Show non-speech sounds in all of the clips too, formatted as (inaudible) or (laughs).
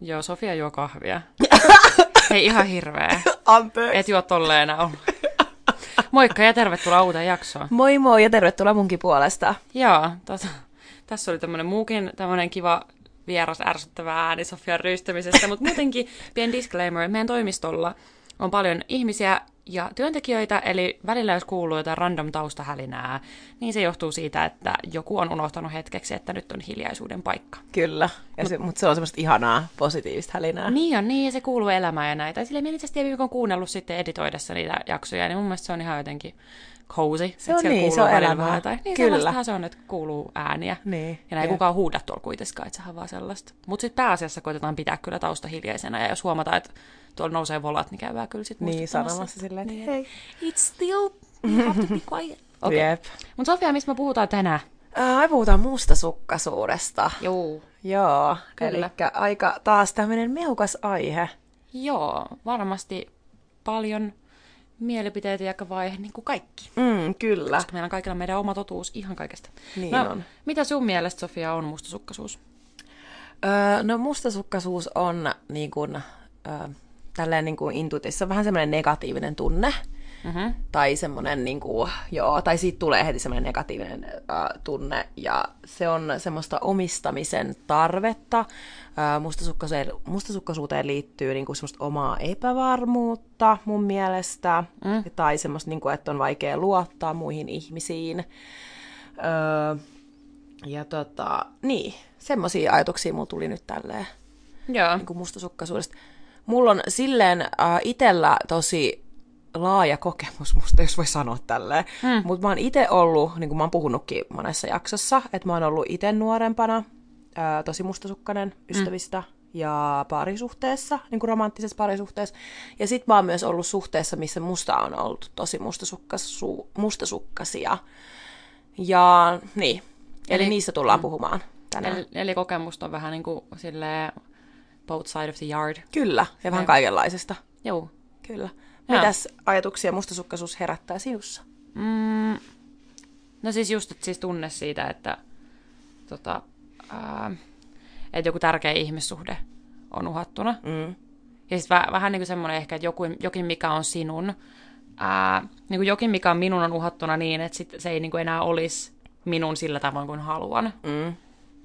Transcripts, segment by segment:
Joo, Sofia juo kahvia. (laughs) Ei ihan hirveä. Anteeksi. Et juo tolleen. Moikka ja tervetuloa uuteen jaksoon. Moi moi ja tervetuloa munkin puolesta. Joo, tota, tässä oli tämmönen muukin tämmönen kiva vieras ärsyttävä ääni Sofian ryystämisestä, mutta muutenkin (laughs) pieni disclaimer, meidän toimistolla on paljon ihmisiä ja työntekijöitä, eli välillä jos kuuluu jotain random taustahälinää, niin se johtuu siitä, että joku on unohtanut hetkeksi, että nyt on hiljaisuuden paikka. Kyllä, ja se, mutta se on semmoista ihanaa, positiivista hälinää. Niin on, niin, ja se kuuluu elämään ja näitä. Silleen minä itse asiassa on kuunnellut sitten editoidessa niitä jaksoja, niin mun mielestä se on ihan jotenkin cozy. Se on niin, se on elämää. Tai, niin Kyllä. se on, että kuuluu ääniä. Niin, Ja näin kukaan huuda tuolla kuitenkaan, että sehän on vaan sellaista. Mutta sitten pääasiassa koitetaan pitää kyllä tausta hiljaisena, ja jos huomataan, että tuolla nousee volat, niin käydään kyllä sitten Niin, sanomassa silleen, että hei. It's still, you have to be quiet. Okay. (laughs) Jep. Mutta Sofia, mistä me puhutaan tänään? Ää, me puhutaan mustasukkaisuudesta. Joo. Joo, Kyllä. eli aika taas tämmöinen mehukas aihe. Joo, varmasti paljon mielipiteitä ja vaihe, niin kuin kaikki. Mm, kyllä. Koska meillä on kaikilla meidän oma totuus ihan kaikesta. Niin no, on. Mitä sun mielestä, Sofia, on mustasukkaisuus? Öö, no mustasukkaisuus on niin kuin, öö, tälleen niin kuin intuitissa vähän semmoinen negatiivinen tunne. Mm-hmm. Tai semmoinen, niin kuin, joo, tai siitä tulee heti semmoinen negatiivinen äh, tunne, ja se on semmoista omistamisen tarvetta. Äh, mustasukkaisuuteen, mustasukkaisuuteen liittyy niin kuin semmoista omaa epävarmuutta mun mielestä, mm. tai semmoista, niin kuin, että on vaikea luottaa muihin ihmisiin. Öö, ja tota, niin, semmoisia ajatuksia mulla tuli nyt tälleen Joo. niin kuin mustasukkaisuudesta. Mulla on silleen äh, itellä tosi laaja kokemus musta, jos voi sanoa tälleen. Hmm. Mutta mä oon itse ollut, niin kuin mä oon puhunutkin monessa jaksossa, että mä oon ollut itse nuorempana äh, tosi mustasukkainen ystävistä ja parisuhteessa, niin kuin romanttisessa parisuhteessa. Ja sit mä oon myös ollut suhteessa, missä musta on ollut tosi mustasukkasu, mustasukkasia. Ja niin, eli, Eli- niistä tullaan puhumaan tänään. Eli, eli kokemusta on vähän niin kuin silleen both side of the yard. Kyllä, ja vähän kaikenlaisesta. Joo. Kyllä. Joo. Mitäs ajatuksia mustasukkaisuus herättää sinussa? Mm, no siis just että siis tunne siitä, että, tota, ää, että joku tärkeä ihmissuhde on uhattuna. Mm. Ja sitten väh, vähän niin kuin semmoinen ehkä, että joku, jokin mikä on sinun, ää, niin kuin jokin mikä on minun on uhattuna niin, että sit se ei niin kuin enää olisi minun sillä tavoin kuin haluan. Mm.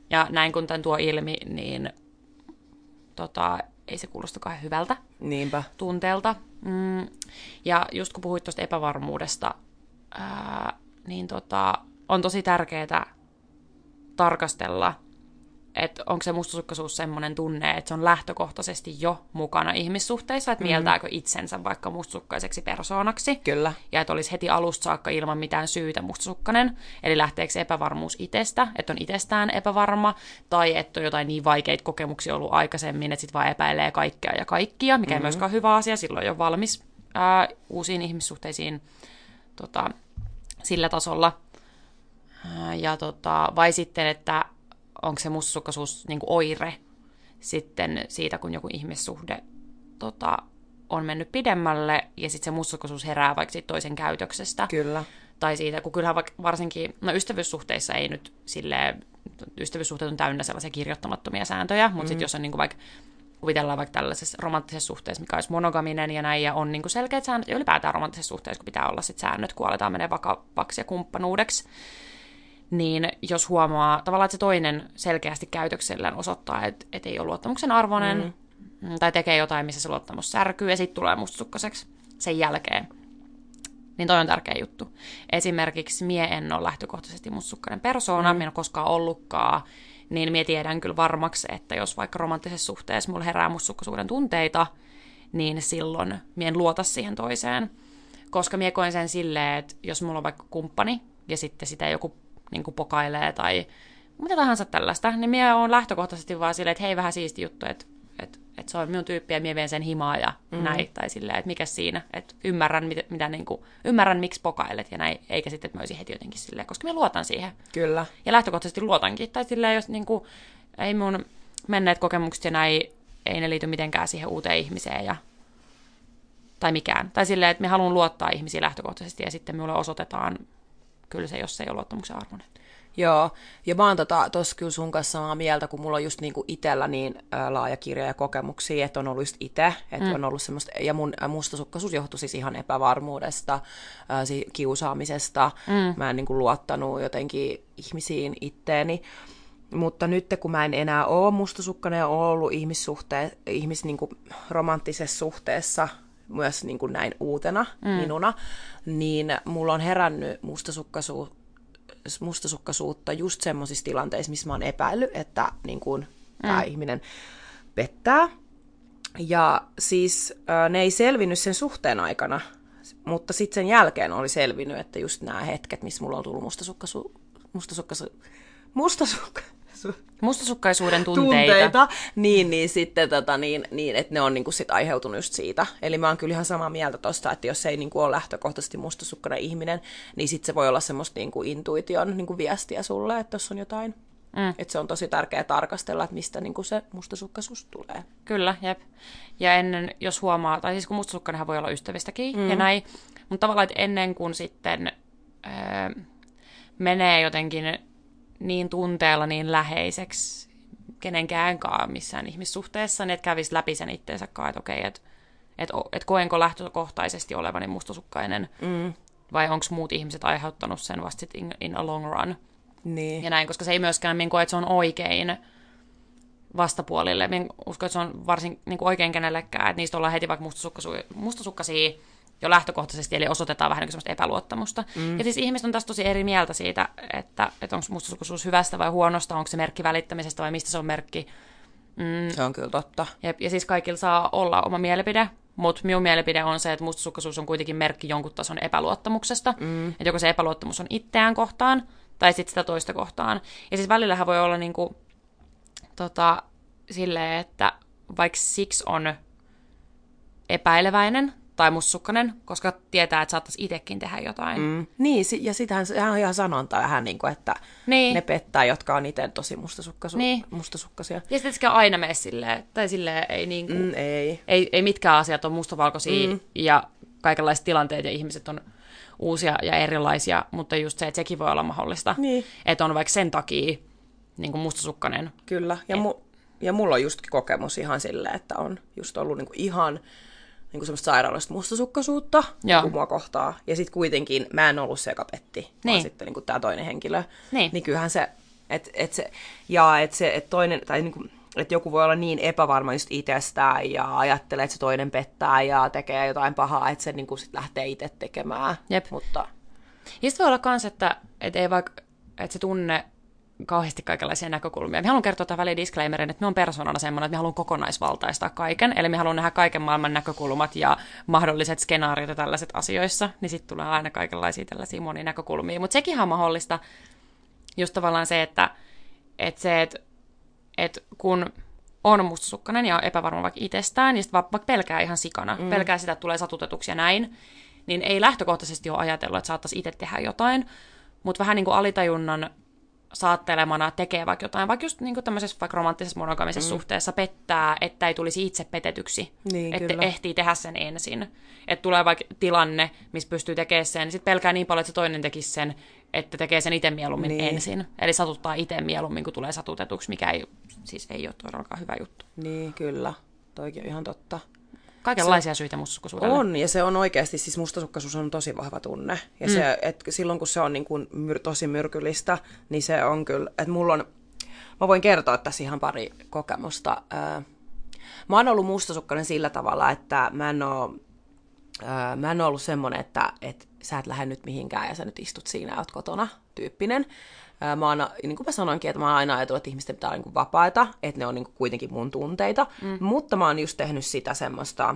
Ja näin kun tämän tuo ilmi, niin tota, ei se kuulosta kauhean hyvältä Niinpä. tunteelta. Mm. Ja just kun puhuit tuosta epävarmuudesta, ää, niin tota, on tosi tärkeää tarkastella, että onko se mustasukkaisuus semmoinen tunne, että se on lähtökohtaisesti jo mukana ihmissuhteissa, että mieltääkö itsensä vaikka mustasukkaiseksi persoonaksi. Kyllä. Ja että olisi heti alusta saakka ilman mitään syytä mustasukkainen. Eli lähteekö epävarmuus itsestä, että on itsestään epävarma, tai että on jotain niin vaikeita kokemuksia ollut aikaisemmin, että sitten vaan epäilee kaikkea ja kaikkia, mikä mm-hmm. ei myöskään ole hyvä asia, silloin ole valmis ää, uusiin ihmissuhteisiin tota, sillä tasolla. Ää, Ja tota, vai sitten, että onko se mustasukkaisuus niin oire sitten siitä, kun joku ihmissuhde tota, on mennyt pidemmälle ja sitten se mustasukkaisuus herää vaikka siitä toisen käytöksestä. Kyllä. Tai siitä, kun kyllähän vaikka varsinkin, no ystävyyssuhteissa ei nyt silleen, ystävyyssuhteet on täynnä sellaisia kirjoittamattomia sääntöjä, mutta mm. sitten jos on niin kuin vaikka kuvitellaan vaikka tällaisessa romanttisessa suhteessa, mikä olisi monogaminen ja näin, ja on niin kuin selkeät säännöt, ja ylipäätään romanttisessa suhteessa, kun pitää olla sit säännöt, kun aletaan menee vakavaksi ja kumppanuudeksi, niin jos huomaa tavallaan, että se toinen selkeästi käytöksellään osoittaa, että, että ei ole luottamuksen arvoinen, mm. tai tekee jotain, missä se luottamus särkyy, ja sitten tulee mustasukkaiseksi sen jälkeen, niin toi on tärkeä juttu. Esimerkiksi mie en ole lähtökohtaisesti mustasukkainen persoona, mm. minä en ole koskaan ollutkaan, niin mie tiedän kyllä varmaksi, että jos vaikka romanttisessa suhteessa mulla herää mustasukkaisuuden tunteita, niin silloin mie en luota siihen toiseen. Koska mie koen sen silleen, että jos mulla on vaikka kumppani, ja sitten sitä joku niin kuin pokailee tai mitä tahansa tällaista, niin mie on lähtökohtaisesti vaan silleen, että hei, vähän siisti juttu, että, että, että se on minun tyyppi ja mie vien sen himaa ja mm. näin, tai silleen, että mikä siinä, että ymmärrän, mitä, mitä niin kuin, ymmärrän, miksi pokailet ja näin, eikä sitten, että mä olisin heti jotenkin silleen, koska mä luotan siihen. Kyllä. Ja lähtökohtaisesti luotankin, tai silleen, jos niin kuin, ei mun menneet kokemukset ja näin, ei ne liity mitenkään siihen uuteen ihmiseen ja tai mikään. Tai silleen, että me haluan luottaa ihmisiin lähtökohtaisesti ja sitten minulle osoitetaan kyllä se, jos se ei ole luottamuksen arvoinen. Joo, ja mä oon tota, tossa kyllä sun kanssa samaa mieltä, kun mulla on just niinku itellä niin ää, laaja kirja ja kokemuksia, että on ollut just itse, että mm. on ollut semmoista, ja mun mustasukkaisuus johtui siis ihan epävarmuudesta, ää, si- kiusaamisesta, mm. mä en niinku luottanut jotenkin ihmisiin itteeni, mutta nyt kun mä en enää ole mustasukkainen ja ole ollut ihmissuhte- ihmis niinku romanttisessa suhteessa, myös niin kuin näin uutena mm. minuna, niin mulla on herännyt mustasukkaisuus mustasukkaisuutta just semmoisissa tilanteissa, missä mä oon epäillyt, että niin kuin, mm. tämä ihminen pettää. Ja siis ne ei selvinnyt sen suhteen aikana, mutta sitten sen jälkeen oli selvinnyt, että just nämä hetket, missä mulla on tullut mustasukkasu, mustasukkasu, mustasukka, mustasukkaisuuden (laughs) tunteita. tunteita niin, niin sitten tota, niin, niin, että ne on niin kuin sit aiheutunut just siitä. Eli mä oon kyllä ihan samaa mieltä tosta, että jos ei niin kuin ole lähtökohtaisesti mustasukkainen ihminen, niin sitten se voi olla semmoista niin kuin intuition niin kuin viestiä sulle, että jos on jotain. Mm. Että se on tosi tärkeää tarkastella, että mistä niin kuin se mustasukkaisuus tulee. Kyllä, jep. Ja ennen, jos huomaa, tai siis kun mustasukkainenhan voi olla ystävistäkin mm. ja näin, mutta tavallaan, että ennen kuin sitten öö, menee jotenkin niin tunteella niin läheiseksi kenenkään missään ihmissuhteessa, niin että kävisi läpi sen itteensä kanssa, että okei, että et, et koenko lähtökohtaisesti olevani mustasukkainen, mm. vai onko muut ihmiset aiheuttanut sen vasta in, in a long run. Niin. Ja näin, koska se ei myöskään minä koe, että se on oikein vastapuolille. Minä uskon, että se on varsin niin kuin oikein kenellekään, että niistä ollaan heti vaikka mustasukkaisia jo lähtökohtaisesti, eli osoitetaan vähän niin semmoista epäluottamusta. Mm. Ja siis ihmiset on tässä tosi eri mieltä siitä, että, että onko mustasukkaisuus hyvästä vai huonosta, onko se merkki välittämisestä vai mistä se on merkki. Mm. Se on kyllä totta. Ja, ja siis kaikilla saa olla oma mielipide, mutta minun mielipide on se, että mustasukkaisuus on kuitenkin merkki jonkun tason epäluottamuksesta. Mm. Että joko se epäluottamus on itseään kohtaan, tai sitten sitä toista kohtaan. Ja siis välillähän voi olla niinku, tota, silleen, että vaikka siksi on epäileväinen tai mustasukkainen, koska tietää, että saattaisi itsekin tehdä jotain. Mm. Niin, ja sitähän sehän on ihan sanonta vähän niin kuin, että niin. ne pettää, jotka on itse tosi mustasukkasu- niin. mustasukkaisia. Ja sitten aina mene silleen, tai silleen ei niin kuin, mm, ei. ei. Ei mitkään asiat on mustavalkoisia mm. ja kaikenlaiset tilanteet ja ihmiset on uusia ja erilaisia, mutta just se, että sekin voi olla mahdollista. Niin. Että on vaikka sen takia niin kuin mustasukkainen. Kyllä, ja, mu- ja mulla on just kokemus ihan silleen, että on just ollut niin kuin ihan niin kuin semmoista sairaalasta mustasukkaisuutta Joo. mua kohtaa. Ja sitten kuitenkin mä en ollut se, joka petti, niin. vaan sitten niin tämä toinen henkilö. Niin. niin kyllähän se, että et se, ja että se, et toinen, tai niin kuin, että joku voi olla niin epävarma just itsestään ja ajattelee, että se toinen pettää ja tekee jotain pahaa, että se niin kuin sit lähtee itse tekemään. Jep. Mutta... Ja sitten voi olla myös, että, että ei vaikka, että se tunne kauheasti kaikenlaisia näkökulmia. Me haluan kertoa tämän väliin disclaimerin, että me on persoonana semmoinen, että me haluan kokonaisvaltaistaa kaiken, eli me haluan nähdä kaiken maailman näkökulmat ja mahdolliset skenaariot ja tällaiset asioissa, niin sitten tulee aina kaikenlaisia tällaisia monia näkökulmia. Mutta sekin on mahdollista, just tavallaan se, että, että se, että, että kun on mustasukkainen ja on epävarma vaikka itsestään, niin sitten vaikka pelkää ihan sikana, mm. pelkää sitä, että tulee satutetuksi ja näin, niin ei lähtökohtaisesti ole ajatellut, että saattaisi itse tehdä jotain, mutta vähän niin kuin alitajunnan saattelemana tekee vaikka jotain, vaikka just niin tämmöisessä vaikka romanttisessa monogamisessa mm. suhteessa pettää, että ei tulisi itse petetyksi. Niin, että kyllä. ehtii tehdä sen ensin. Että tulee vaikka tilanne, missä pystyy tekemään sen, niin sitten pelkää niin paljon, että se toinen tekisi sen, että tekee sen itse mieluummin niin. ensin. Eli satuttaa itse mieluummin, kun tulee satutetuksi, mikä ei, siis ei ole todellakaan hyvä juttu. Niin, kyllä. Toikin on ihan totta. Kaikenlaisia se, syitä mustasukkaisuudelle. On, ja se on oikeasti, siis mustasukkaisuus on tosi vahva tunne. Ja mm. se, et silloin kun se on niin kuin myr, tosi myrkyllistä, niin se on kyllä, että mulla on, mä voin kertoa tässä ihan pari kokemusta. Mä oon ollut mustasukkainen sillä tavalla, että mä en oo, mä en ollut semmoinen, että, että sä et lähde nyt mihinkään ja sä nyt istut siinä ja oot kotona tyyppinen. Mä oon, niin kuin mä sanoinkin, että mä oon aina ajatellut, että ihmisten pitää olla niin kuin vapaita, että ne on niin kuin kuitenkin mun tunteita, mm. mutta mä oon just tehnyt sitä semmoista,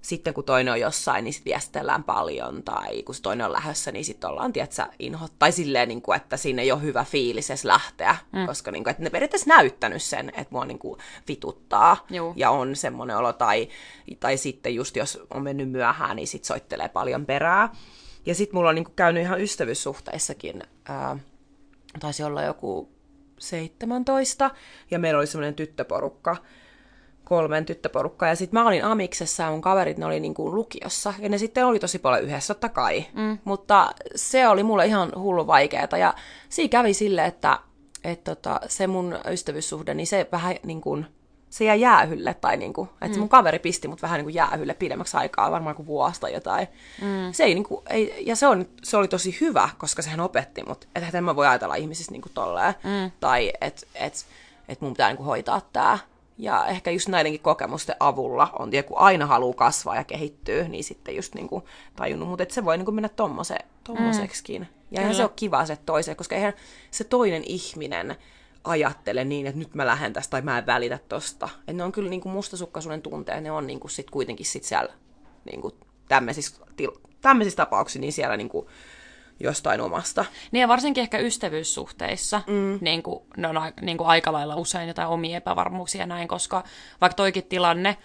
sitten kun toinen on jossain, niin sitten viestellään paljon, tai kun se toinen on lähdössä, niin sitten ollaan, tietsä, inhot, tai silleen, niin kuin, että siinä ei ole hyvä fiilis edes lähteä, mm. koska niin kuin, että ne periaatteessa näyttänyt sen, että mua niin kuin, vituttaa, Juu. ja on semmoinen olo, tai, tai sitten just jos on mennyt myöhään, niin sitten soittelee paljon perää. Ja sitten mulla on niin kuin, käynyt ihan ystävyyssuhteissakin, ää, taisi olla joku 17, ja meillä oli semmoinen tyttöporukka, kolmen tyttöporukkaa. Ja sitten mä olin Amiksessa ja mun kaverit, ne oli niinku lukiossa. Ja ne sitten oli tosi paljon yhdessä, totta kai. Mm. Mutta se oli mulle ihan hullu vaikeeta. Ja siinä kävi sille, että et tota, se mun ystävyyssuhde, niin se vähän niin kuin, se jäi jäähylle. Tai niin kuin, että mm. mun kaveri pisti mut vähän niin kuin jäähylle pidemmäksi aikaa, varmaan kuin vuosi tai jotain. Mm. Se ei, niin kuin, ei, ja se, on, se oli tosi hyvä, koska sehän opetti mut, että en mä voi ajatella ihmisistä niin kuin tolleen. Mm. Tai että et, et mun pitää niin kuin hoitaa tämä ja ehkä just näidenkin kokemusten avulla on, ja kun aina haluaa kasvaa ja kehittyä, niin sitten just niin kuin tajunnut, mutta että se voi niin kuin mennä tommose, tommoseksikin. Mm. Ja eihän se ole kiva se toiseen, koska eihän se toinen ihminen ajattele niin, että nyt mä lähden tästä tai mä en välitä tosta. Että ne on kyllä niin kuin mustasukkaisuuden tunteet, ne on niin kuin sit kuitenkin sit siellä niin kuin tämmöisissä, tämmöisissä tapauksissa niin siellä niin kuin jostain omasta. Niin ja varsinkin ehkä ystävyyssuhteissa, mm. niin kuin, ne on niin kuin aika lailla usein jotain omia epävarmuuksia näin, koska vaikka toikin tilanne,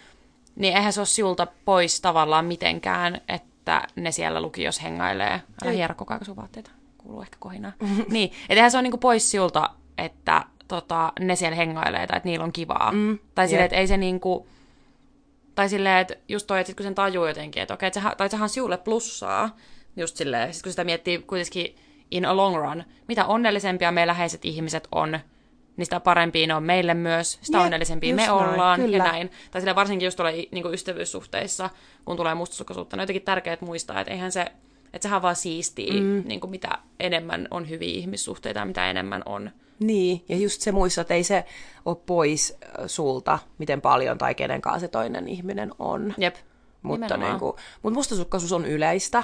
niin eihän se ole siltä pois tavallaan mitenkään, että ne siellä lukiossa hengailee. Älä hierä koko ajan sun vaatteita, kuuluu ehkä kohinaa. (laughs) niin, että eihän se ole niin kuin pois siltä, että tota, ne siellä hengailee tai että niillä on kivaa. Mm. Tai silleen, että ei se niin kuin, tai silleen, että just toi, että sit kun sen tajuu jotenkin, että okei, että sehän, tai sehän on sinulle plussaa, just silleen, sit kun sitä miettii kuitenkin in a long run, mitä onnellisempia me läheiset ihmiset on, niin sitä parempia ne on meille myös, sitä Jep, onnellisempia me ollaan kyllä. ja näin. Tai sille varsinkin just tulee niin ystävyyssuhteissa, kun tulee mustasukkaisuutta, on jotenkin tärkeää muistaa, että eihän se, että sehän vaan siistii, mm. niin kuin mitä enemmän on hyviä ihmissuhteita ja mitä enemmän on. Niin, ja just se muistaa, että ei se ole pois sulta, miten paljon tai kenen kanssa se toinen ihminen on. Jep, mutta, niin kuin, mutta mustasukkaisuus on yleistä,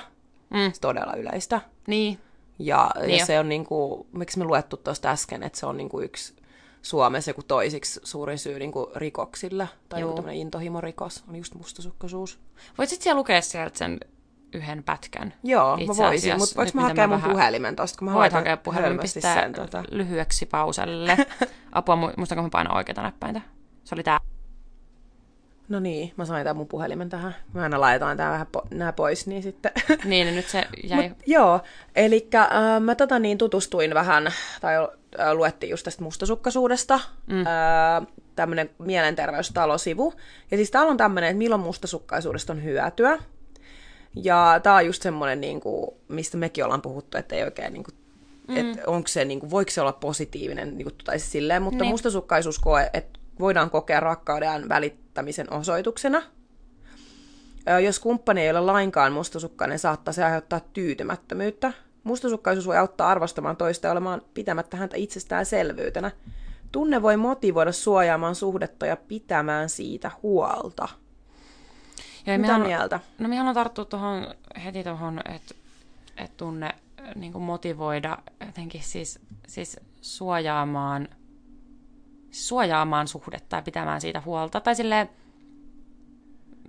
mm. todella yleistä. Niin. Ja, niin ja se on niin kuin, miksi me luettu tuosta äsken, että se on niin kuin yksi Suomessa joku toisiksi suurin syy niin kuin rikoksilla, tai joku tämmöinen intohimorikos, on just mustasukkaisuus. Voisit siellä lukea sieltä sen yhden pätkän? Joo, mä voisin, mutta voinko mä hakea mun vähän... puhelimen tosta, kun mä Voit hakea puhelimen, pistää sen, tota... lyhyeksi pauselle. (laughs) Apua, muistanko mä painaa oikeita näppäintä? Se oli tää. No niin, mä sain tämän mun puhelimen tähän. Mä aina laitan tää vähän po- nää pois, niin sitten... Niin, (laughs) niin nyt se jäi... Mut, joo, eli äh, mä tota niin tutustuin vähän, tai äh, luettiin just tästä mustasukkaisuudesta, mm. äh, tämmönen mielenterveystalosivu. Ja siis täällä on tämmönen, että milloin mustasukkaisuudesta on hyötyä. Ja tää on just semmonen, niin kuin, mistä mekin ollaan puhuttu, että ei oikein niin kuin, mm. että onko se, niin kuin, voiko se olla positiivinen, niin kuin, tai silleen, mutta niin. mustasukkaisuus koe, että voidaan kokea rakkauden välittämisen osoituksena. Jos kumppani ei ole lainkaan mustasukkainen, saattaa se aiheuttaa tyytymättömyyttä. Mustasukkaisuus voi auttaa arvostamaan toista ja olemaan pitämättä häntä itsestäänselvyytenä. Tunne voi motivoida suojaamaan suhdetta ja pitämään siitä huolta. Ja Mitä haluan, mieltä? No minä haluan tarttua tuohon heti tuohon, että et tunne niin motivoida jotenkin siis, siis suojaamaan – suojaamaan suhdetta ja pitämään siitä huolta. Tai silleen,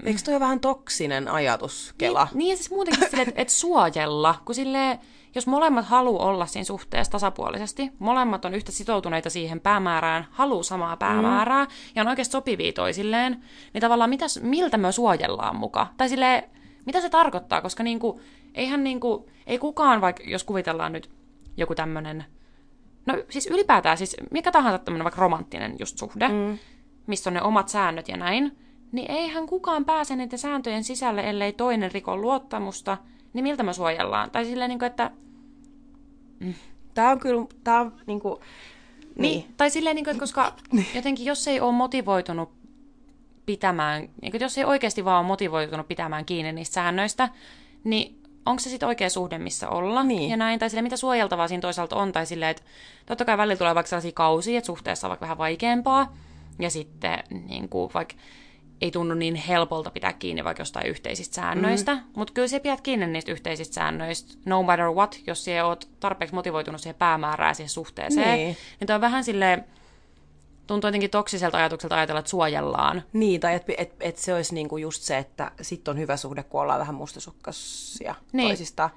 Eikö toi ole vähän toksinen ajatus, Kela? Niin, niin siis muutenkin silleen, että et suojella, kun silleen, jos molemmat haluaa olla siinä suhteessa tasapuolisesti, molemmat on yhtä sitoutuneita siihen päämäärään, haluaa samaa päämäärää mm. ja on oikeasti sopivia toisilleen, niin tavallaan mitäs, miltä me suojellaan muka? Tai silleen, mitä se tarkoittaa, koska niinku, eihän niinku, ei kukaan, vaikka jos kuvitellaan nyt joku tämmöinen No siis ylipäätään, siis mikä tahansa tämmöinen vaikka romanttinen just suhde, mm. missä on ne omat säännöt ja näin, niin eihän kukaan pääse niiden sääntöjen sisälle, ellei toinen riko luottamusta, niin miltä me suojellaan? Tai silleen, niin kuin, että... Mm. Tämä on kyllä, tämä on niin kuin... Niin. niin. Tai silleen, niin kuin, että koska (laughs) niin. jotenkin jos ei ole motivoitunut pitämään, niin kuin, jos ei oikeasti vaan ole motivoitunut pitämään kiinni niistä säännöistä, niin onko se sitten oikea suhde, missä olla niin. ja näin, tai sille, mitä suojeltavaa siinä toisaalta on, tai silleen, että totta kai välillä tulee vaikka sellaisia kausia, että suhteessa on vaikka vähän vaikeampaa, ja sitten niin kuin, vaikka ei tunnu niin helpolta pitää kiinni vaikka jostain yhteisistä säännöistä, mm. mutta kyllä se pidät kiinni niistä yhteisistä säännöistä, no matter what, jos siellä oot tarpeeksi motivoitunut siihen päämäärään siihen suhteeseen, niin, niin on vähän silleen, tuntuu jotenkin toksiselta ajatukselta ajatella, että suojellaan. Niin, tai että et, et se olisi niinku just se, että sitten on hyvä suhde, kun ollaan vähän mustasukkasia niin. toisista.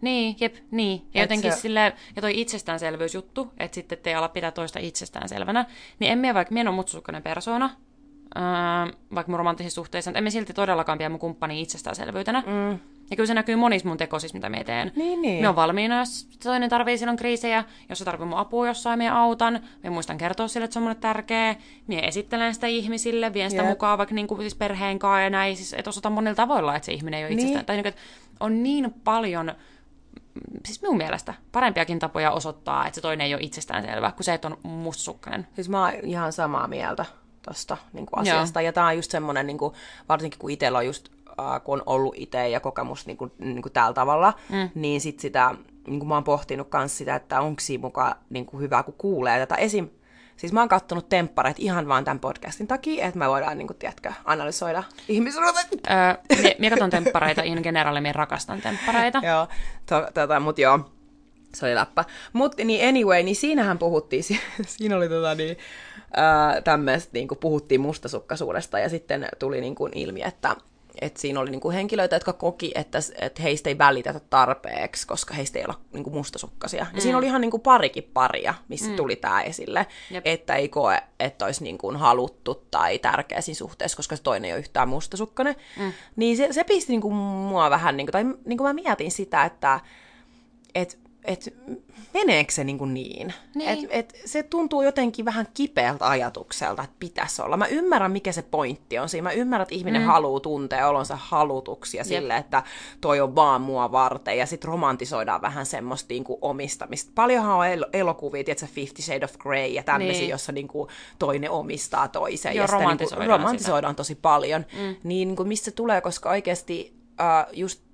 Niin, jep, niin. Ja et jotenkin se... sille, ja toi itsestäänselvyysjuttu, että sitten te ala pitää toista itsestäänselvänä, niin emme vaikka, minä olen mustasukkainen persona, vaikka mun romanttisissa suhteissa, emme silti todellakaan pidä mun kumppani itsestäänselvyytenä. Mm. Ja kyllä se näkyy monissa mun tekosissa, mitä me teen. Niin, niin. Me on valmiina, jos toinen tarvii silloin kriisejä, jos se tarvii mun apua jossain, me autan. Me muistan kertoa sille, että se on mulle tärkeä. Mie esittelen sitä ihmisille, vien sitä Jep. mukaan vaikka niin kuin, siis perheen kanssa ja näin. Siis, että osoitan monilla tavoilla, että se ihminen ei ole Niin. itsestään. Tai niin kuin, että on niin paljon, siis minun mielestä, parempiakin tapoja osoittaa, että se toinen ei ole itsestäänselvä, kuin se, että on mustasukkainen. Siis mä oon ihan samaa mieltä tosta niin kuin asiasta. Ja tää on just semmonen, niin kuin, varsinkin kun itsellä on just, äh, kun on ollut itse ja kokemus niin kuin, niin kuin tällä tavalla, mm. niin sit sitä, niin kuin mä oon pohtinut kans sitä, että onko siinä mukaan niin kuin hyvä, kun kuulee tätä esim. Siis mä oon kattonut temppareita ihan vaan tämän podcastin takia, että me voidaan, niin kuin, tiedätkö, analysoida ihmisruutet. Öö, mie, mie katson temppareita, in general, mie rakastan temppareita. (laughs) joo, to, tota, mut joo, se oli läppä. Mutta niin anyway, niin siinähän puhuttiin, si- (laughs) siinä oli tota niin, tämmöistä, niin puhuttiin mustasukkaisuudesta ja sitten tuli niin kuin ilmi, että että siinä oli niin kuin henkilöitä, jotka koki, että, että heistä ei välitetä tarpeeksi, koska heistä ei ole niin kuin mustasukkasia. Ja siinä oli ihan niin kuin parikin paria, missä mm. tuli tämä esille, Jep. että ei koe, että olisi niin kuin haluttu tai tärkeä siinä suhteessa, koska se toinen ei ole yhtään mustasukkainen. Mm. Niin se, se pisti niin kuin mua vähän, niin kuin, tai niin kuin mä mietin sitä, että et, et, meneekö se niin, kuin niin? Niin. Et, et, se tuntuu jotenkin vähän kipeältä ajatukselta, että pitäisi olla. Mä ymmärrän, mikä se pointti on siinä. Mä ymmärrän, että ihminen mm. haluaa tuntea olonsa halutuksi ja sille, että toi on vaan mua varten. Ja sitten romantisoidaan vähän semmoista niin kuin omistamista. Paljonhan on el- elokuvia, tiedätkö, Fifty Shades of Grey ja tämmöisiä, Niin. jossa niin kuin toinen omistaa toisen. Joo, ja sitä niin kuin romantisoidaan romantisoidaan tosi paljon. Mm. Niin, niin kuin mistä se tulee, koska oikeasti äh, just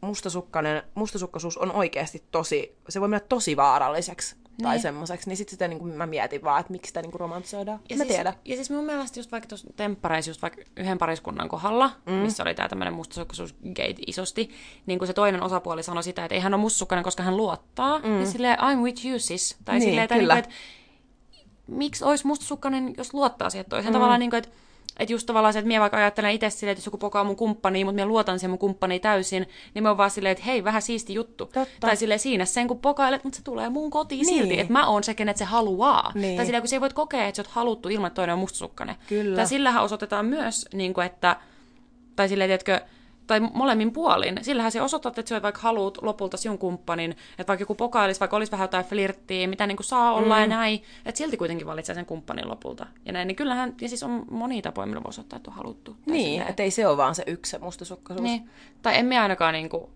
mustasukkainen, mustasukkaisuus on oikeasti tosi, se voi mennä tosi vaaralliseksi tai Niin. semmoiseksi, niin sitten sitä niin kuin mä mietin vaan, että miksi sitä niin kuin romantisoidaan. Ja mä siis, tiedän. Ja siis mun mielestä just vaikka tuossa temppareissa, just vaikka yhden pariskunnan kohdalla, mm. missä oli tämä tämmöinen mustasukkaisuus gate isosti, niin kun se toinen osapuoli sanoi sitä, että ei hän ole mustasukkainen, koska hän luottaa, mm. niin silleen I'm with you sis. Tai Niin, silleen, että, kyllä. niin kuin, että miksi olisi mustasukkainen, jos luottaa siihen toiseen. Mm. Tavallaan niin kuin, että että just tavallaan se, että minä vaikka ajattelen itse silleen, että jos joku pokaa mun kumppani, mutta minä luotan siihen mun kumppani täysin, niin mä oon vaan silleen, että hei, vähän siisti juttu. Totta. Tai silleen siinä sen, kun pokailet, mutta se tulee mun kotiin Niin. silti, että mä oon se, kenet se haluaa. Niin. Tai silleen, kun sä ei voit kokea, että sä oot haluttu ilman, että toinen on mustasukkainen. Kyllä. Tai sillähän osoitetaan myös, niin kuin, että, tai silleen, tiedätkö, tai molemmin puolin. Sillähän se osoittaa, että sä vaikka haluat lopulta sinun kumppanin, että vaikka joku pokailisi, vaikka olisi vähän jotain flirttiä, mitä niin kuin saa olla mm. ja näin, että silti kuitenkin valitsee sen kumppanin lopulta. Ja näin, niin kyllähän, ja siis on monia tapoja, millä voi osoittaa, että on haluttu. Niin, että ei se ole vaan se yksi se mustasukkaisuus. niin. Tai emme ainakaan niinku,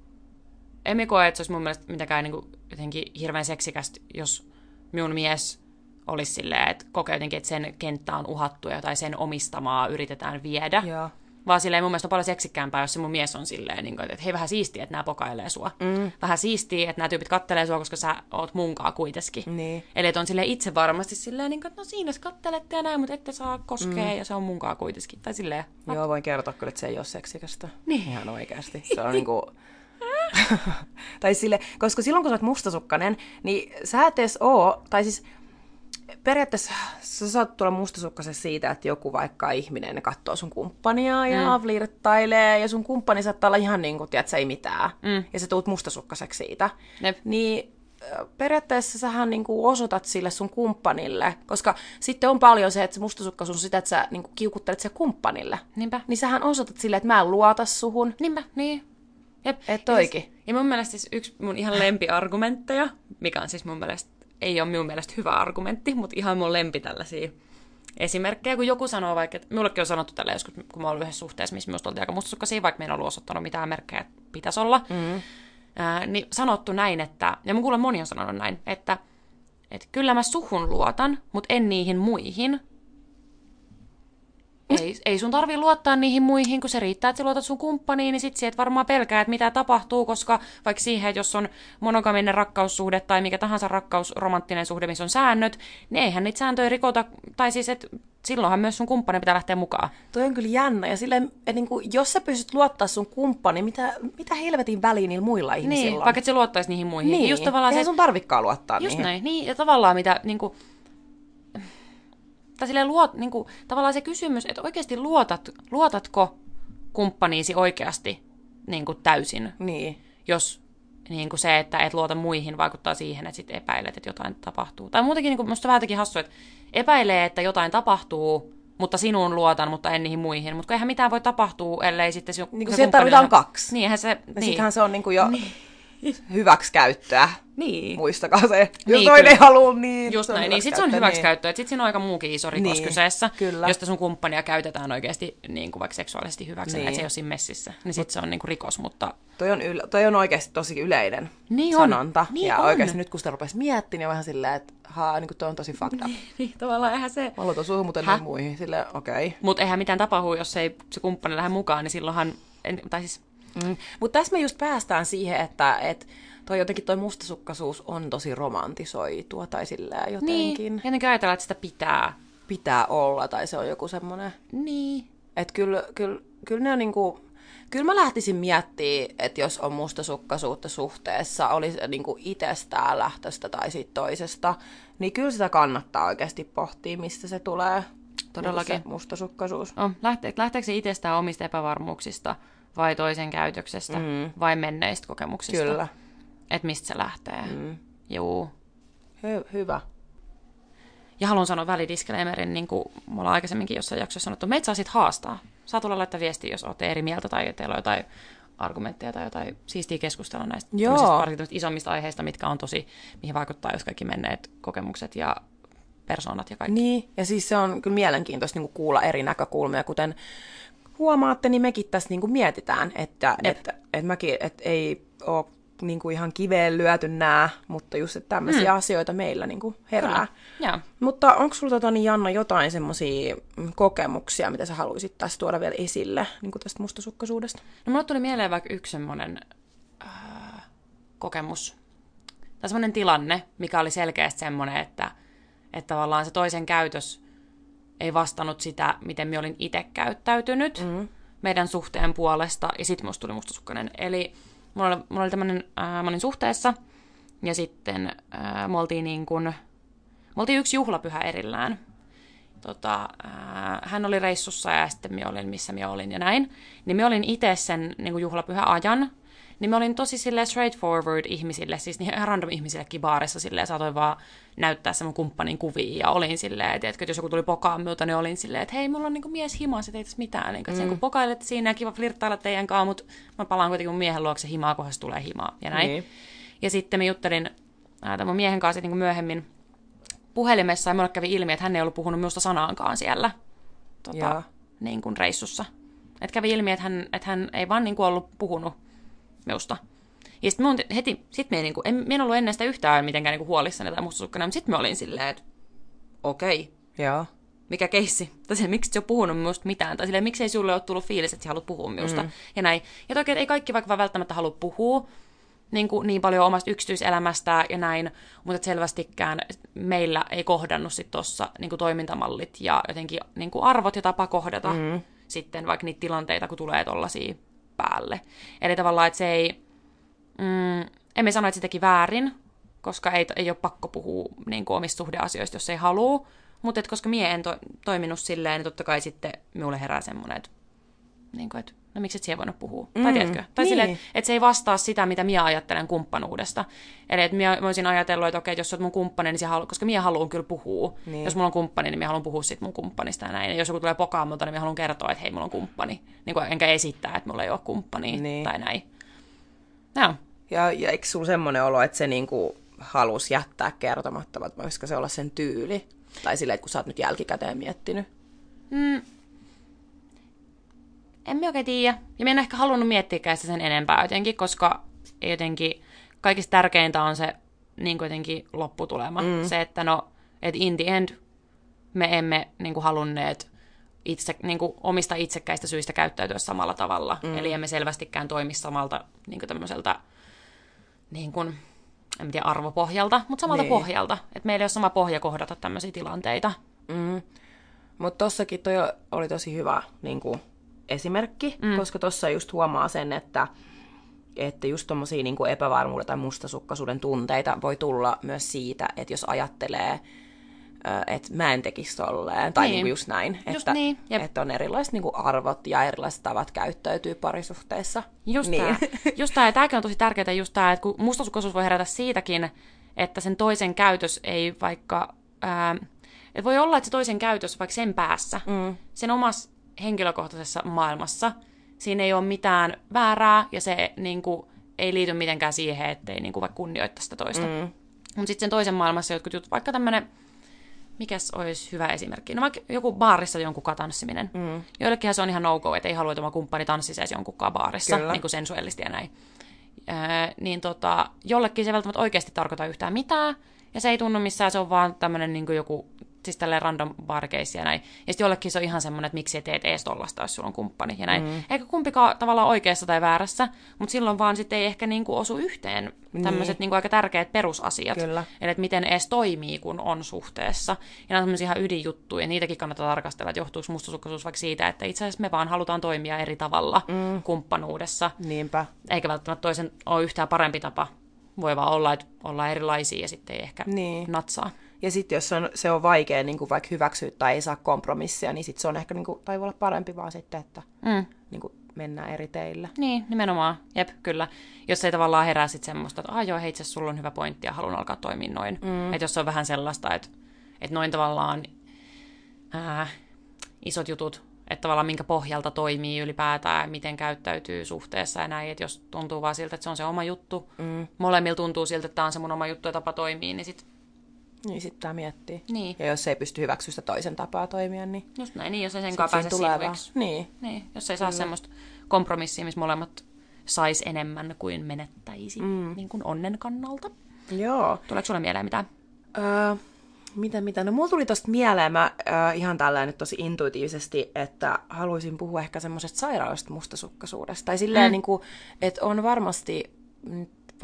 emme koe, että se olisi mun mielestä mitenkään niinku jotenkin hirveän seksikästä, jos minun mies olisi silleen, että kokee jotenkin, että sen kenttä on uhattu ja tai sen omistamaa yritetään viedä. Joo. Vaan silleen mun mielestä on paljon seksikkäämpää, jos se mun mies on silleen, niin kuin, että hei vähän siistiä, että nämä pokailee sua. Mm. Vähän siistiä, että nämä tyypit kattelee sua, koska sä oot munkaa kuitenkin. Niin. Eli että on silleen itse varmasti silleen, niin kuin, että no siinä jos kattelette ja näin, mutta ette saa koskea mm. ja se on munkaa kuitenkin. Tai silleen, Joo, voin kertoa kyllä, että se ei ole seksikästä. Niin. Ihan oikeasti. (laughs) Se on niinku... (laughs) tai sille, koska silloin kun sä oot mustasukkainen, niin sä et edes oo, tai siis periaatteessa sä saat tulla mustasukkaisen siitä, että joku vaikka ihminen katsoo sun kumppania ja mm. flirttailee, ja sun kumppani saattaa olla ihan niin kuin, tiedät, ei mitään, mm. ja sä tuut mustasukkaiseksi siitä. Jep. Niin periaatteessa sähän niin kuin osoitat sille sun kumppanille, koska sitten on paljon se, että se mustasukkaisuus on sitä, että sä niin kuin kiukuttelet se kumppanille. niinpä. Niin sähän osoitat sille, että mä en luota suhun. Niinpä, niin. Jep. Et Ja oikein. Siis, ja mun mielestä siis yksi mun ihan lempiargumentteja, mikä on siis mun mielestä, ei ole minun mielestä hyvä argumentti, mutta ihan mun lempi tällaisia esimerkkejä, kun joku sanoo vaikka, että mullekin on sanottu tällä joskus, kun mä ollut yhdessä suhteessa, missä minusta oltiin aika mustasukkaisia, vaikka me en ollut osoittanut mitään merkkejä, että pitäisi olla, mm. ää, niin sanottu näin, että, ja mun kuulen moni on sanonut näin, että, että kyllä mä suhun luotan, mutta en niihin muihin, ei, ei sun tarvi luottaa niihin muihin, kun se riittää, että sä luotat sun kumppaniin, niin sit sä et varmaan pelkää, että mitä tapahtuu, koska vaikka siihen, että jos on monogaminen rakkaussuhde tai mikä tahansa rakkaus, romanttinen suhde, missä on säännöt, niin eihän niitä sääntöjä rikota, tai siis, että silloinhan myös sun kumppani pitää lähteä mukaan. Toi on kyllä jännä. Ja silleen, että niin kuin, jos sä pystyt luottaa sun kumppani, mitä, mitä helvetin väliin niillä muilla ihmisillä Niin, on? vaikka et se luottaisi niihin muihin. niin, Just tavallaan eihän se, sun tarvikaan luottaa Just niihin. näin, niin, ja tavallaan mitä, niin kuin, tai silleen luot, niin kuin, tavallaan se kysymys, että oikeasti luotat, luotatko kumppaniisi oikeasti niin kuin täysin, Niin. jos niin kuin se, että et luota muihin, vaikuttaa siihen, että sit epäilet, että jotain tapahtuu. Tai muutenkin niin kuin, musta vähän jotenkin hassu, että epäilee, että jotain tapahtuu, mutta sinuun luotan, mutta en niihin muihin. Mutta eihän mitään voi tapahtua, ellei sitten se, Niin kuin se siellä tarvitaan kaksi. Niinhän se, Ja niin. sittenhän se on niin kuin jo niin. (laughs) hyväksikäyttöä. Niin. Muistakaa se. Jos Niin, toinen ei kyllä. halua, niin Just näin, niin sitten se on hyväksikäyttöä, hyväksikäyttöä. Sitten siinä on aika muukin iso rikos Niin, kyseessä, kyllä. josta sun kumppania käytetään oikeasti niin kuin vaikka seksuaalisesti hyväksi, niin. Niin. että se ei ole siinä messissä. Niin sitten se on niin kuin rikos, mutta Toi on, yl- toi on oikeasti tosi yleinen Niin on. sanonta. Niin ja on. oikeasti nyt kun sitä rupesi miettimään, niin vähän silleen, että haa, niin toi on tosi fucked up. niin, tavallaan eihän se... Mä aloitan niin muihin. Silleen, okei. Okay. Mutta eihän mitään tapahdu, jos ei se kumppani lähde mukaan, niin silloinhan... En, tai siis, Mm. Mutta tässä me just päästään siihen, että et toi jotenkin toi mustasukkaisuus on tosi romantisoitua tai silleen jotenkin niin, jotenkin ajatellaan, että sitä pitää. pitää olla tai se on joku semmoinen. Niin. Että kyllä, kyllä, kyllä ne on niinku, kyllä mä lähtisin miettimään, että jos on mustasukkaisuutta suhteessa, oli se niinku itsestään lähtöstä tai siitä toisesta, niin kyllä sitä kannattaa oikeasti pohtia, mistä se tulee. Todellakin. Niinku se mustasukkaisuus. On, lähtee, lähteekö se itsestään omista epävarmuuksista vai toisen käytöksestä mm. vai menneistä kokemuksista? Kyllä. Että mistä se lähtee. Mm. Juu. Hy- hyvä. Ja haluan sanoa välidisclaimerin, niin kuin me ollaan aikaisemminkin jossain jaksossa sanottu, meitä saa sit haastaa. Saa tulla laittaa viestiä, jos olette eri mieltä tai teillä on jotain argumentteja tai jotain siistiä keskustella näistä Joo. varsinkin isommista aiheista, mitkä on tosi, mihin vaikuttaa jos kaikki menneet kokemukset ja persoonat ja kaikki. Niin, ja siis se on kyllä mielenkiintoista niin kuulla eri näkökulmia, kuten huomaatte, niin mekin tässä niin mietitään, että, että, että mäkin, että ei ole niin kuin ihan kiveen lyöty nämä, mutta just, että tämmöisiä mm. asioita meillä niin kuin herää. Kyllä. Mutta onko sulla tota, niin Janna jotain semmoisia kokemuksia, mitä sä haluaisit tässä tuoda vielä esille niin kuin tästä mustasukkaisuudesta? No mulle tuli mieleen vaikka yksi semmoinen äh, kokemus, tai semmoinen tilanne, mikä oli selkeästi semmoinen, että, että tavallaan se toisen käytös ei vastannut sitä, miten me olin itse käyttäytynyt mm. meidän suhteen puolesta, ja sitten musta tuli mustasukkainen. Eli mulla oli, mulla oli tämmöinen, äh, mä olin suhteessa, ja sitten äh, me oltiin niin kuin, me oltiin yksi juhlapyhä erillään. Tota, äh, hän oli reissussa ja sitten minä olin, missä minä olin ja näin. Niin minä olin itse sen niin kuin juhlapyhän ajan. Niin mä olin tosi silleen straightforward ihmisille, siis niin ihan random ihmisillekin baarissa silleen, saatoin vaan näyttää sen mun kumppanin kuvia ja olin silleen, että, että jos joku tuli pokaan minulta, niin olin silleen, että hei, mulla on niin kuin mies himas, että ei tässä mitään. Niin, mm. kun pokailette siinä ja kiva flirttailla teidän kanssa, mutta mä palaan kuitenkin mun miehen luokse himaa, kunhan se tulee himaa ja näin. Niin. Ja sitten mä juttelin tämän mun miehen kanssa niin myöhemmin puhelimessa ja mulle kävi ilmi, että hän ei ollut puhunut minusta sanaankaan siellä tota, niin kuin reissussa. Et kävi ilmi, että hän, että hän ei vaan niin kuin ollut puhunut minusta. Ja sitten mun heti, sit me niin kuin, en, mä en ollut ennen sitä yhtään mitenkään niin kuin huolissani tai mustasukkana, mutta sitten mä olin silleen, että okei, Joo. mikä keissi? Tai se, miksi et sä ole puhunut minusta mitään? Tai silleen, miksi ei sulle ole tullut fiilis, että sä haluat puhua minusta? Mm. Ja näin. Ja toki, ei kaikki vaikka vaan välttämättä halua puhua niin, kuin, niin paljon omasta yksityiselämästä ja näin, mutta selvästikään meillä ei kohdannut sit tossa niin kuin toimintamallit ja jotenkin niin kuin arvot ja tapa kohdata mm. sitten vaikka niitä tilanteita, kun tulee tollasia päälle. Eli tavallaan, että se ei, mm, emme sano, että se teki väärin, koska ei, ei ole pakko puhua niin kuin omista suhdeasioista, jos ei halua, mutta koska mie en to, toiminut silleen, niin totta kai sitten minulle herää semmoinen, että, niin kuin, että no miksi et siellä voinut puhua? Mm, tai tiedätkö? Tai niin. silleen, että, että se ei vastaa sitä, mitä minä ajattelen kumppanuudesta. Eli että minä, mä olisin ajatellut, että okei, jos olet mun kumppani, niin halu, koska minä haluan kyllä puhua. Niin. Jos mulla on kumppani, niin minä haluan puhua siitä mun kumppanista ja näin. Ja jos joku tulee pokaan multa, niin minä haluan kertoa, että hei, mulla on kumppani. Niin kuin, enkä esittää, että mulla ei ole kumppania Niin. tai näin. Joo. Ja, ja eikö sulla semmoinen olo, että se niinku halusi jättää kertomatta, vai voisiko se olla sen tyyli? Tai silleen, että kun sä oot nyt jälkikäteen miettinyt. Mm. En mä oikein tiedä. Ja mä en ehkä halunnut miettiäkään sitä sen enempää jotenkin, koska jotenkin kaikista tärkeintä on se niin jotenkin lopputulema. Mm. Se, että no, että in the end me emme niin kuin halunneet itse, niin kuin omista itsekkäistä syistä käyttäytyä samalla tavalla. Mm. Eli emme selvästikään toimi samalta niin kuin tämmöiseltä niin kuin, en tiedä, arvopohjalta, mutta samalta Niin. pohjalta. Että meillä ei ole sama pohja kohdata tämmöisiä tilanteita. Mm. Mutta tossakin toi oli tosi hyvä niin kuin, esimerkki, mm. koska tuossa just huomaa sen, että, että just tommosia niin epävarmuuden tai mustasukkaisuuden tunteita voi tulla myös siitä, että jos ajattelee, että mä en tekisi tolleen, tai Niin. niin. Just näin, Just että, niin, jep. että on erilaiset niin kuin arvot ja erilaiset tavat käyttäytyy parisuhteessa. Just niin. tämä. (laughs) Just tämä. Ja tämäkin on tosi tärkeää just tämä, että kun mustasukkaisuus voi herätä siitäkin, että sen toisen käytös ei vaikka, ää, Et voi olla, että se toisen käytös vaikka sen päässä, mm. sen omassa henkilökohtaisessa maailmassa, siinä ei ole mitään väärää ja se niin kuin, ei liity mitenkään siihen, ettei niin kuin, vaikka kunnioittaa sitä toista. Mm. Mutta sitten sen toisen maailmassa jotkut jutut, vaikka tämmöinen, mikäs olisi hyvä esimerkki? No vaikka joku baarissa jonkun tanssiminen. Mm. Joillekin se on ihan no go, että ei halua, että oma kumppani tanssisi edes jonkun baarissa, Kyllä. niin kuin sensuellisesti ja näin. Öö, niin tota, jollekin se ei välttämättä oikeasti tarkoita yhtään mitään, ja se ei tunnu missään, se on vaan tämmöinen niin joku siis tälleen random bar ja näin. Ja sitten jollekin se on ihan semmoinen, että miksi et teet ees tollasta, jos sulla on kumppani ja näin. Mm. Eikä kumpikaan tavallaan oikeassa tai väärässä, mutta silloin vaan sitten ei ehkä niinku osu yhteen tämmöiset niin. niinku aika tärkeät perusasiat. Kyllä. Eli että miten ees toimii, kun on suhteessa. Ja nämä on semmoisia ihan ydinjuttuja, ja niitäkin kannattaa tarkastella, että johtuuko mustasukkaisuus vaikka siitä, että itse asiassa me vaan halutaan toimia eri tavalla mm. kumppanuudessa. Niinpä. Eikä välttämättä toisen ole yhtään parempi tapa. Voi vaan olla, että ollaan erilaisia ja sitten ei ehkä niin. natsaa. Ja sitten jos on, se on vaikea niin kuin vaikka hyväksyä tai ei saa kompromissia, niin sitten se on ehkä, niin kuin, tai voi olla parempi vaan sitten, että mm. niin kuin mennään eri teillä. Niin, nimenomaan. Jep, kyllä. Jos ei tavallaan herää sitten semmoista, että ah joo, hei itse sulla on hyvä pointti ja haluan alkaa toimia noin. Mm. Että jos se on vähän sellaista, että, että noin tavallaan ää, isot jutut, että tavallaan minkä pohjalta toimii ylipäätään miten käyttäytyy suhteessa ja näin, että jos tuntuu vaan siltä, että se on se oma juttu, mm. molemmilla tuntuu siltä, että tämä on se mun oma juttu ja tapa toimii, niin sitten niin sitten tämä miettii. Niin. Ja jos ei pysty hyväksyä sitä toisen tapaa toimia, niin... Just näin, niin jos ei sen pääse sivuiksi. Niin. niin. Jos ei saa Kyllä. semmoista kompromissia, missä molemmat sais enemmän kuin menettäisi mm. niin kuin onnen kannalta. Joo. Tuleeko sulle mieleen mitään? Öö, mitä, mitä? No mulla tuli tosta mieleen, mä äh, ihan tällä nyt tosi intuitiivisesti, että haluaisin puhua ehkä semmoisesta sairaalasta mustasukkaisuudesta. Tai silleen, mm. niin kuin, että on varmasti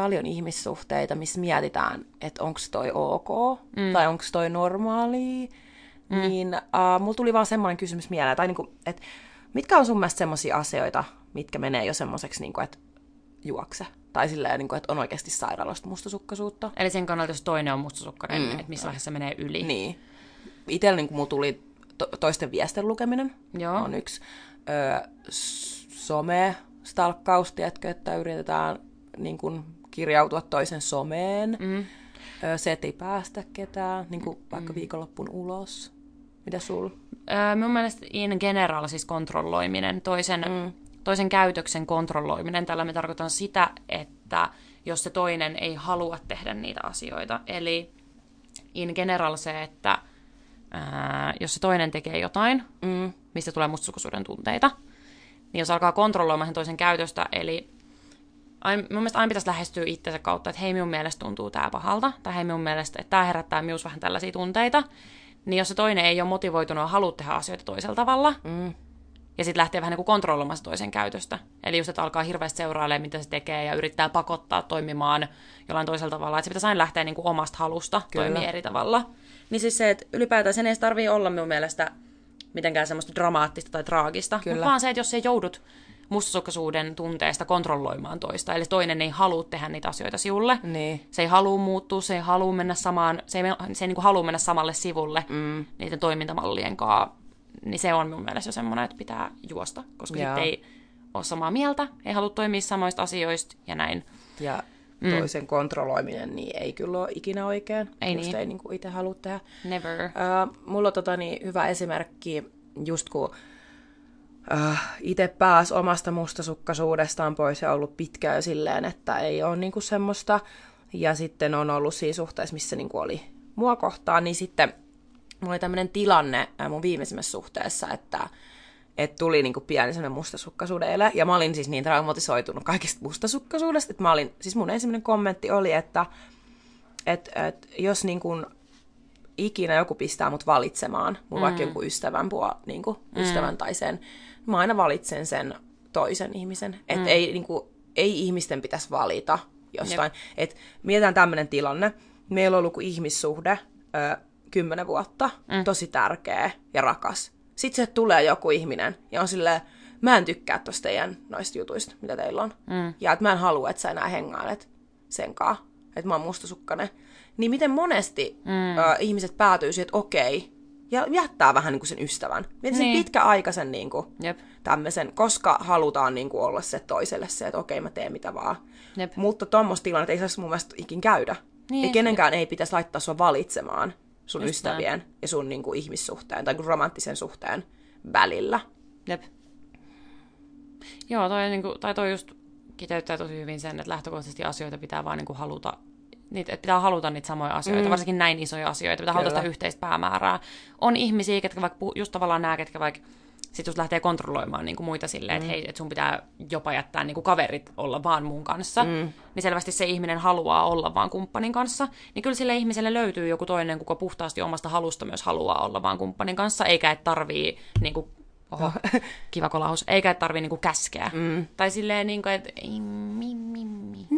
paljon ihmissuhteita, missä mietitään, että onko toi ok mm. tai onko toi normaali. Mm. Niin uh, mulla tuli vaan semmoinen kysymys mieleen, tai niinku, että mitkä on sun mielestä semmoisia asioita, mitkä menee jo semmoiseksi, niinku, että juokse? Tai silleen, niinku, että on oikeasti sairaalasta mustasukkaisuutta. Eli sen kannalta, jos toinen on mustasukkainen, mm. että missä vaiheessa se menee yli. Niin. Itsellä niinku, mulla tuli to- toisten viestin lukeminen. Joo. On yksi. Öö, some, stalkkaus, tiedätkö, että yritetään niin kuin, kirjautua toisen someen. Mm. Se, että ei päästä ketään, niin kuin vaikka mm. viikonloppun ulos. Mitä sul? Öö, mun mielestä in general siis kontrolloiminen, toisen, mm. toisen käytöksen kontrolloiminen. Tällä me tarkoitan sitä, että jos se toinen ei halua tehdä niitä asioita. Eli in general se, että ää, jos se toinen tekee jotain, mm. mistä tulee mustaisuuden tunteita, niin jos alkaa kontrolloimaan sen toisen käytöstä, eli aina, mun mielestä aina pitäisi lähestyä itsensä kautta, että hei minun mielestä tuntuu tämä pahalta, tai hei minun mielestä, että tämä herättää minussa vähän tällaisia tunteita, niin jos se toinen ei ole motivoitunut ja halua tehdä asioita toisella tavalla, mm. ja sitten lähtee vähän niin kuin kontrolloimaan toisen käytöstä. Eli just, että alkaa hirveästi seurailemaan, mitä se tekee, ja yrittää pakottaa toimimaan jollain toisella tavalla, että se pitäisi aina lähteä niin kuin omasta halusta Kyllä. toimia eri tavalla. Niin siis se, että ylipäätään sen ei tarvii olla minun mielestä mitenkään semmoista dramaattista tai traagista, mutta vaan se, että jos se joudut mustasukkaisuuden tunteesta kontrolloimaan toista. Eli toinen ei halua tehdä niitä asioita sinulle. Niin. Se ei halua muuttua, se ei halua mennä samaan, se ei, se ei niin kuin halua mennä samalle sivulle mm. niiden toimintamallien kanssa. Niin se on mun mielestä jo semmoinen, että pitää juosta, koska sitten ei ole samaa mieltä, ei halua toimia samoista asioista ja näin. Ja mm. toisen kontrolloiminen niin ei kyllä ole ikinä oikein, ei jos niin. ei niin kuin itse halua tehdä. Never. Uh, mulla on tota, niin, hyvä esimerkki, just kun äh, itse pääsi omasta mustasukkaisuudestaan pois ja ollut pitkään silleen, että ei ole niinku semmoista. Ja sitten on ollut siinä suhteessa, missä niinku oli mua kohtaan, niin sitten mulla oli tämmöinen tilanne äh, mun viimeisimmässä suhteessa, että että tuli niinku pieni semmoinen mustasukkaisuuden ele. Ja mä olin siis niin traumatisoitunut kaikista mustasukkaisuudesta, että mä olin, siis mun ensimmäinen kommentti oli, että et, et, jos niinku ikinä joku pistää mut valitsemaan, mun mm. vaikka joku ystävän, puol, niinku, mm. ystävän tai sen, mä aina valitsen sen toisen ihmisen. Että mm. ei, niin kuin, ei ihmisten pitäisi valita jostain. Et mietitään tämmöinen tilanne. Meillä on ollut ihmissuhde ö, kymmenen vuotta, mm. tosi tärkeä ja rakas. Sitten se tulee joku ihminen ja on silleen, mä en tykkää tosta teidän noista jutuista, mitä teillä on. Mm. Ja että mä en halua, että sä enää hengailet senkaan, että mä oon mustasukkainen. Niin miten monesti mm. ö, ihmiset päätyy siihen, että okei, ja jättää vähän niin kuin sen ystävän. Mietin niin. sen pitkäaikaisen niin kuin, Jep. tämmöisen, koska halutaan niin kuin, olla se toiselle se, että okei mä teen mitä vaan. Jep. Mutta tuommoista tilannetta ei saisi mun mielestä ikin käydä. Niin. Ja kenenkään ei pitäisi laittaa sua valitsemaan sun Just ystävien ja sun niin kuin, ihmissuhteen tai romanttisen suhteen välillä. Jep. Joo, toi, niin kuin, tai toi just kiteyttää tosi hyvin sen, että lähtökohtaisesti asioita pitää vaan niin kuin haluta niitä, että pitää haluta niitä samoja asioita, mm. varsinkin näin isoja asioita, pitää Kyllä. haluta sitä yhteistä päämäärää. On ihmisiä, ketkä vaikka, just tavallaan nämä, ketkä vaikka sit just lähtee kontrolloimaan niin kuin muita silleen, mm. että hei, että sun pitää jopa jättää niin kuin kaverit olla vaan mun kanssa, mm. niin selvästi se ihminen haluaa olla vaan kumppanin kanssa, niin kyllä sille ihmiselle löytyy joku toinen, kuka puhtaasti omasta halusta myös haluaa olla vaan kumppanin kanssa, eikä et tarvii niin kuin, oho, kiva kolaus, eikä et tarvii niin kuin käskeä. Mm. Tai silleen, niin kuin, että ei, mi,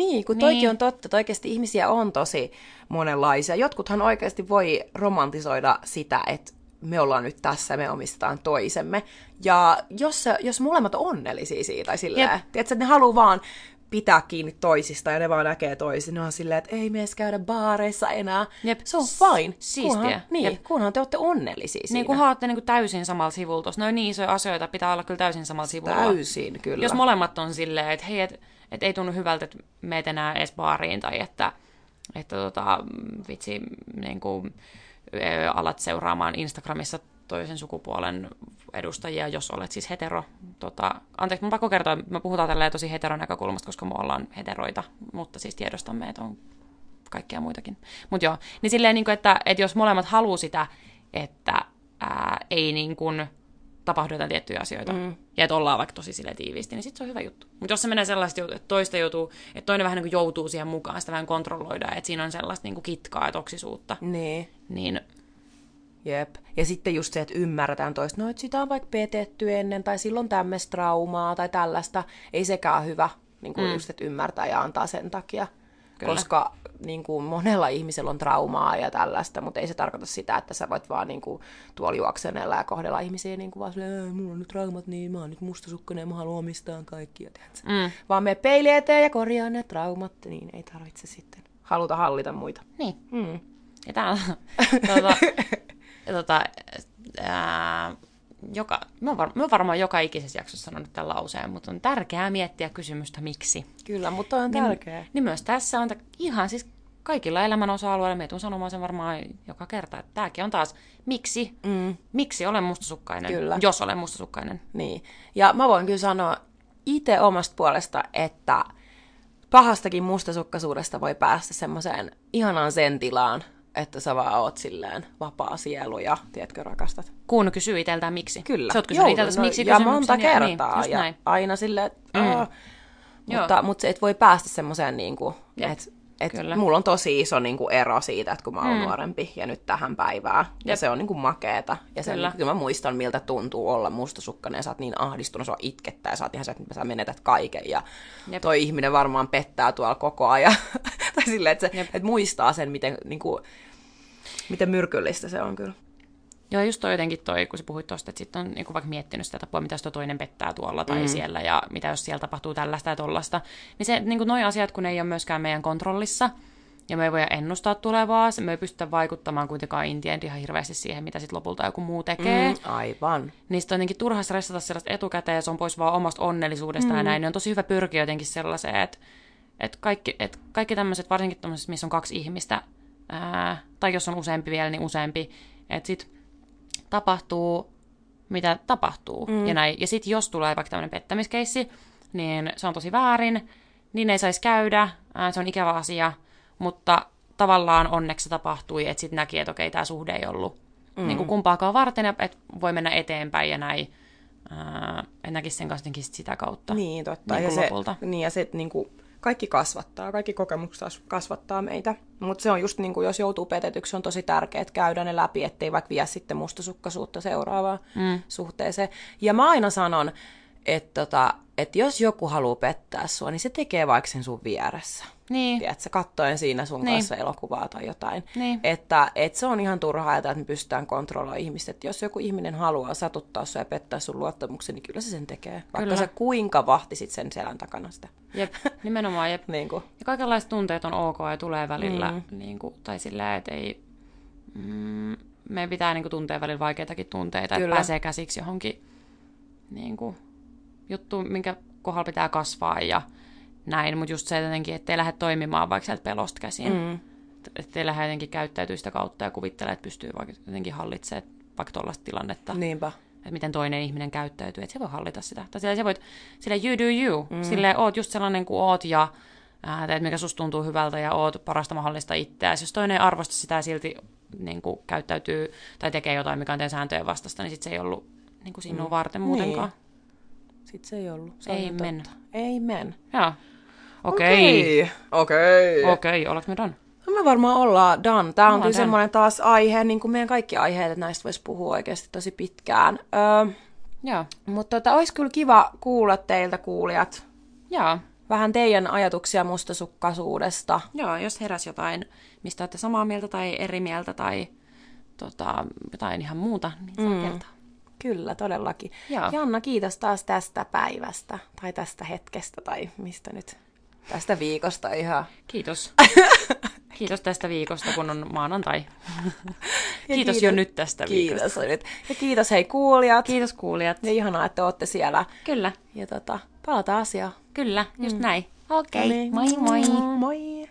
Niin, kun toikin niin. on totta, että oikeasti ihmisiä on tosi monenlaisia. Jotkuthan oikeasti voi romantisoida sitä, että me ollaan nyt tässä, me omistetaan toisemme. Ja jos, jos molemmat on onnellisia siitä, silleen, tiedätkö, että ne haluaa vaan pitää kiinni toisista ja ne vaan näkee toisin. Ne on silleen, että ei me edes käydä baareissa enää. Jep. Se on fine. Siistiä. Kunhan, niin, Jep. kunhan te olette onnellisia siinä. Niin, kun olette niin täysin samalla sivulla. Tuossa ne on niin isoja asioita, pitää olla kyllä täysin samalla sivulla. Täysin, kyllä. Jos molemmat on silleen, että hei, että et ei tunnu hyvältä, että meet enää edes baariin tai että, että tota, vitsi, niin kuin, alat seuraamaan Instagramissa toisen sukupuolen edustajia, jos olet siis hetero. Tota, anteeksi, mä pakko kertoa, me puhutaan tälleen tosi heteronäkökulmasta, koska me ollaan heteroita, mutta siis tiedostamme, että on kaikkia muitakin. Mutta joo, niin silleen, niin kuin, että, että jos molemmat haluaa sitä, että ää, ei niin kuin, tapahdu jotain tiettyjä asioita, mm. ja että ollaan vaikka tosi sille tiiviisti, niin sitten se on hyvä juttu. Mutta jos se menee sellaista, että toista joutuu, että toinen vähän niin kuin joutuu siihen mukaan, sitä vähän kontrolloida, että siinä on sellaista niin kuin kitkaa ja toksisuutta, niin, niin Jep. Ja sitten just se, että ymmärretään toista, no että sitä on vaikka petetty ennen, tai silloin tämmöistä traumaa tai tällaista. Ei sekään hyvä, niin kuin mm. just, että ymmärtää ja antaa sen takia. Kyllä. Koska niin kuin, monella ihmisellä on traumaa ja tällaista, mutta ei se tarkoita sitä, että sä voit vaan niin kuin, tuolla juoksenella ja kohdella ihmisiä niin kuin vaan silleen, mulla on nyt traumat, niin mä oon nyt mustasukkainen ja mä haluan omistaa kaikkia. Mm. Vaan me peili eteen ja korjaa ne traumat, niin ei tarvitse sitten haluta hallita muita. Niin. Mm. Ja tää on, tuota, tota, ää, joka, mä, oon var, mä oon varmaan joka ikisessä jaksossa sanonut tämän lauseen, mutta on tärkeää miettiä kysymystä miksi. Kyllä, mutta on niin- tärkeää. Niin, niin myös tässä on ihan siis kaikilla elämän osa-alueilla, me tuun sanomaan sen varmaan joka kerta, että tämäkin on taas, miksi, mm. miksi olen mustasukkainen, kyllä. jos olen mustasukkainen. Niin, ja mä voin kyllä sanoa itse omasta puolesta, että pahastakin mustasukkaisuudesta voi päästä semmoiseen ihanaan sen tilaan, että sä vaan oot silleen vapaa sielu ja, tiedätkö, rakastat. Kun kysyy itseltään miksi. Kyllä. Sä oot kysynyt itseltäsi no, miksi Ja monta niin, kertaa. Niin, ja aina silleen, että... Mm. Mutta, mutta et voi päästä semmoiseen, niin kuin, että et mulla on tosi iso niin kuin, ero siitä, että kun mä oon mm. nuorempi ja nyt tähän päivään. Jep. Ja se on niin kuin, makeeta. Ja sen, kyllä. kyllä mä muistan, miltä tuntuu olla mustasukkainen ja sä oot niin ahdistunut, sua itkettää ja sä oot ihan se, että sä menetät kaiken. Ja Jep. toi ihminen varmaan pettää tuolla koko ajan. (laughs) tai silleen, että, se, että muistaa sen, miten, niin kuin, miten myrkyllistä se on kyllä. Joo, just toi jotenkin toi, kun sä puhuit tuosta, että sitten on niin vaikka miettinyt sitä tapaa, mitä jos toinen pettää tuolla tai mm. siellä, ja mitä jos siellä tapahtuu tällaista ja tollasta. Niin se, niin noi asiat, kun ne ei ole myöskään meidän kontrollissa, ja me ei voida ennustaa tulevaa, me ei pystytä vaikuttamaan kuitenkaan Intien ihan hirveästi siihen, mitä sitten lopulta joku muu tekee. Mm, aivan. Niistä on jotenkin turha stressata sellaista etukäteen, ja se on pois vaan omasta onnellisuudesta mm. ja näin. Niin on tosi hyvä pyrkiä jotenkin sellaiseen, että, että kaikki, että kaikki tämmöiset, varsinkin tämmöiset, missä on kaksi ihmistä, ää, tai jos on useampi vielä, niin useampi, että sitten tapahtuu, mitä tapahtuu. Mm. Ja, näin. ja sitten jos tulee vaikka tämmöinen pettämiskeissi, niin se on tosi väärin, niin ei saisi käydä, ää, se on ikävä asia, mutta tavallaan onneksi se tapahtui, että sitten näki, että okei, tämä suhde ei ollut mm. niin kuin kumpaakaan varten, että voi mennä eteenpäin ja näin. Ää, en näkisi sen kanssa sitä kautta. Niin, totta. Niin ja se. Niin, ja se, niin kuin, kaikki kasvattaa, kaikki kokemukset kasvattaa meitä. Mutta se on just niin kuin, jos joutuu petetyksi, on tosi tärkeää käydä ne läpi, ettei vaikka vie sitten mustasukkaisuutta seuraavaan mm. suhteeseen. Ja mä aina sanon, että tota, et jos joku haluaa pettää sua, niin se tekee vaikka sen sun vieressä. Niin. Tiedätkö, kattoen siinä sun niin. kanssa elokuvaa tai jotain. Niin. Että et se on ihan turhaa että me pystytään kontrolloimaan ihmistä. Että jos joku ihminen haluaa satuttaa sua ja pettää sun luottamuksen, niin kyllä se sen tekee. Vaikka kyllä. sä kuinka vahtisit sen selän takana sitä. Jep, nimenomaan jep. (laughs) niin kuin. Ja kaikenlaiset tunteet on ok ja tulee välillä. Mm. Niin kuin, tai sillä että ei... Mm, meidän pitää niin kuin, tuntea välillä vaikeitakin tunteita, kyllä. että pääsee käsiksi johonkin niin kuin, juttu, minkä kohdalla pitää kasvaa ja näin, mutta just se jotenkin, ettei lähde toimimaan vaikka sieltä pelosta käsin. Mm. että ei lähde jotenkin käyttäytyy sitä kautta ja kuvittelee, että pystyy vaikka jotenkin hallitsemaan vaikka tuollaista tilannetta. Niinpä. Että miten toinen ihminen käyttäytyy, että se voi hallita sitä. Tai sillä sä voit, sillä you do you, mm. sille oot just sellainen kuin oot ja ää, teet mikä susta tuntuu hyvältä ja oot parasta mahdollista itseäsi. Jos toinen ei arvosta sitä ja silti niin kuin, käyttäytyy tai tekee jotain, mikä on teidän sääntöjen vastasta, niin sit se ei ollut niin kuin sinua Mm. varten muutenkaan. Niin. Sitten se ei ollut. Se Ei men. Ei men. Joo. Okei. Okei. Okei, ollaanko me done? No me varmaan ollaan done. Tämä on kyllä semmoinen taas aihe, niin kuin meidän kaikki aiheet, että näistä voisi puhua oikeasti tosi pitkään. Öö, Joo. mutta tota, olisi kyllä kiva kuulla teiltä kuulijat Joo. vähän teidän ajatuksia mustasukkaisuudesta. Joo, jos heräs jotain, mistä olette samaa mieltä tai eri mieltä tai tota, jotain ihan muuta, niin saa mm. kertoa. Kyllä, todellakin. Joo. Janna, kiitos taas tästä päivästä tai tästä hetkestä tai mistä nyt. Tästä viikosta ihan. Kiitos. (laughs) Kiitos tästä viikosta, kun on maanantai. (laughs) Ja kiitos, jo nyt tästä viikosta. Kiitos nyt. Ja kiitos hei kuulijat. Kiitos kuulijat. Ja ihanaa, että olette siellä. Kyllä, Ja tota, palataan asiaan. kyllä, just näin. Okei, No niin. moi moi. Moi.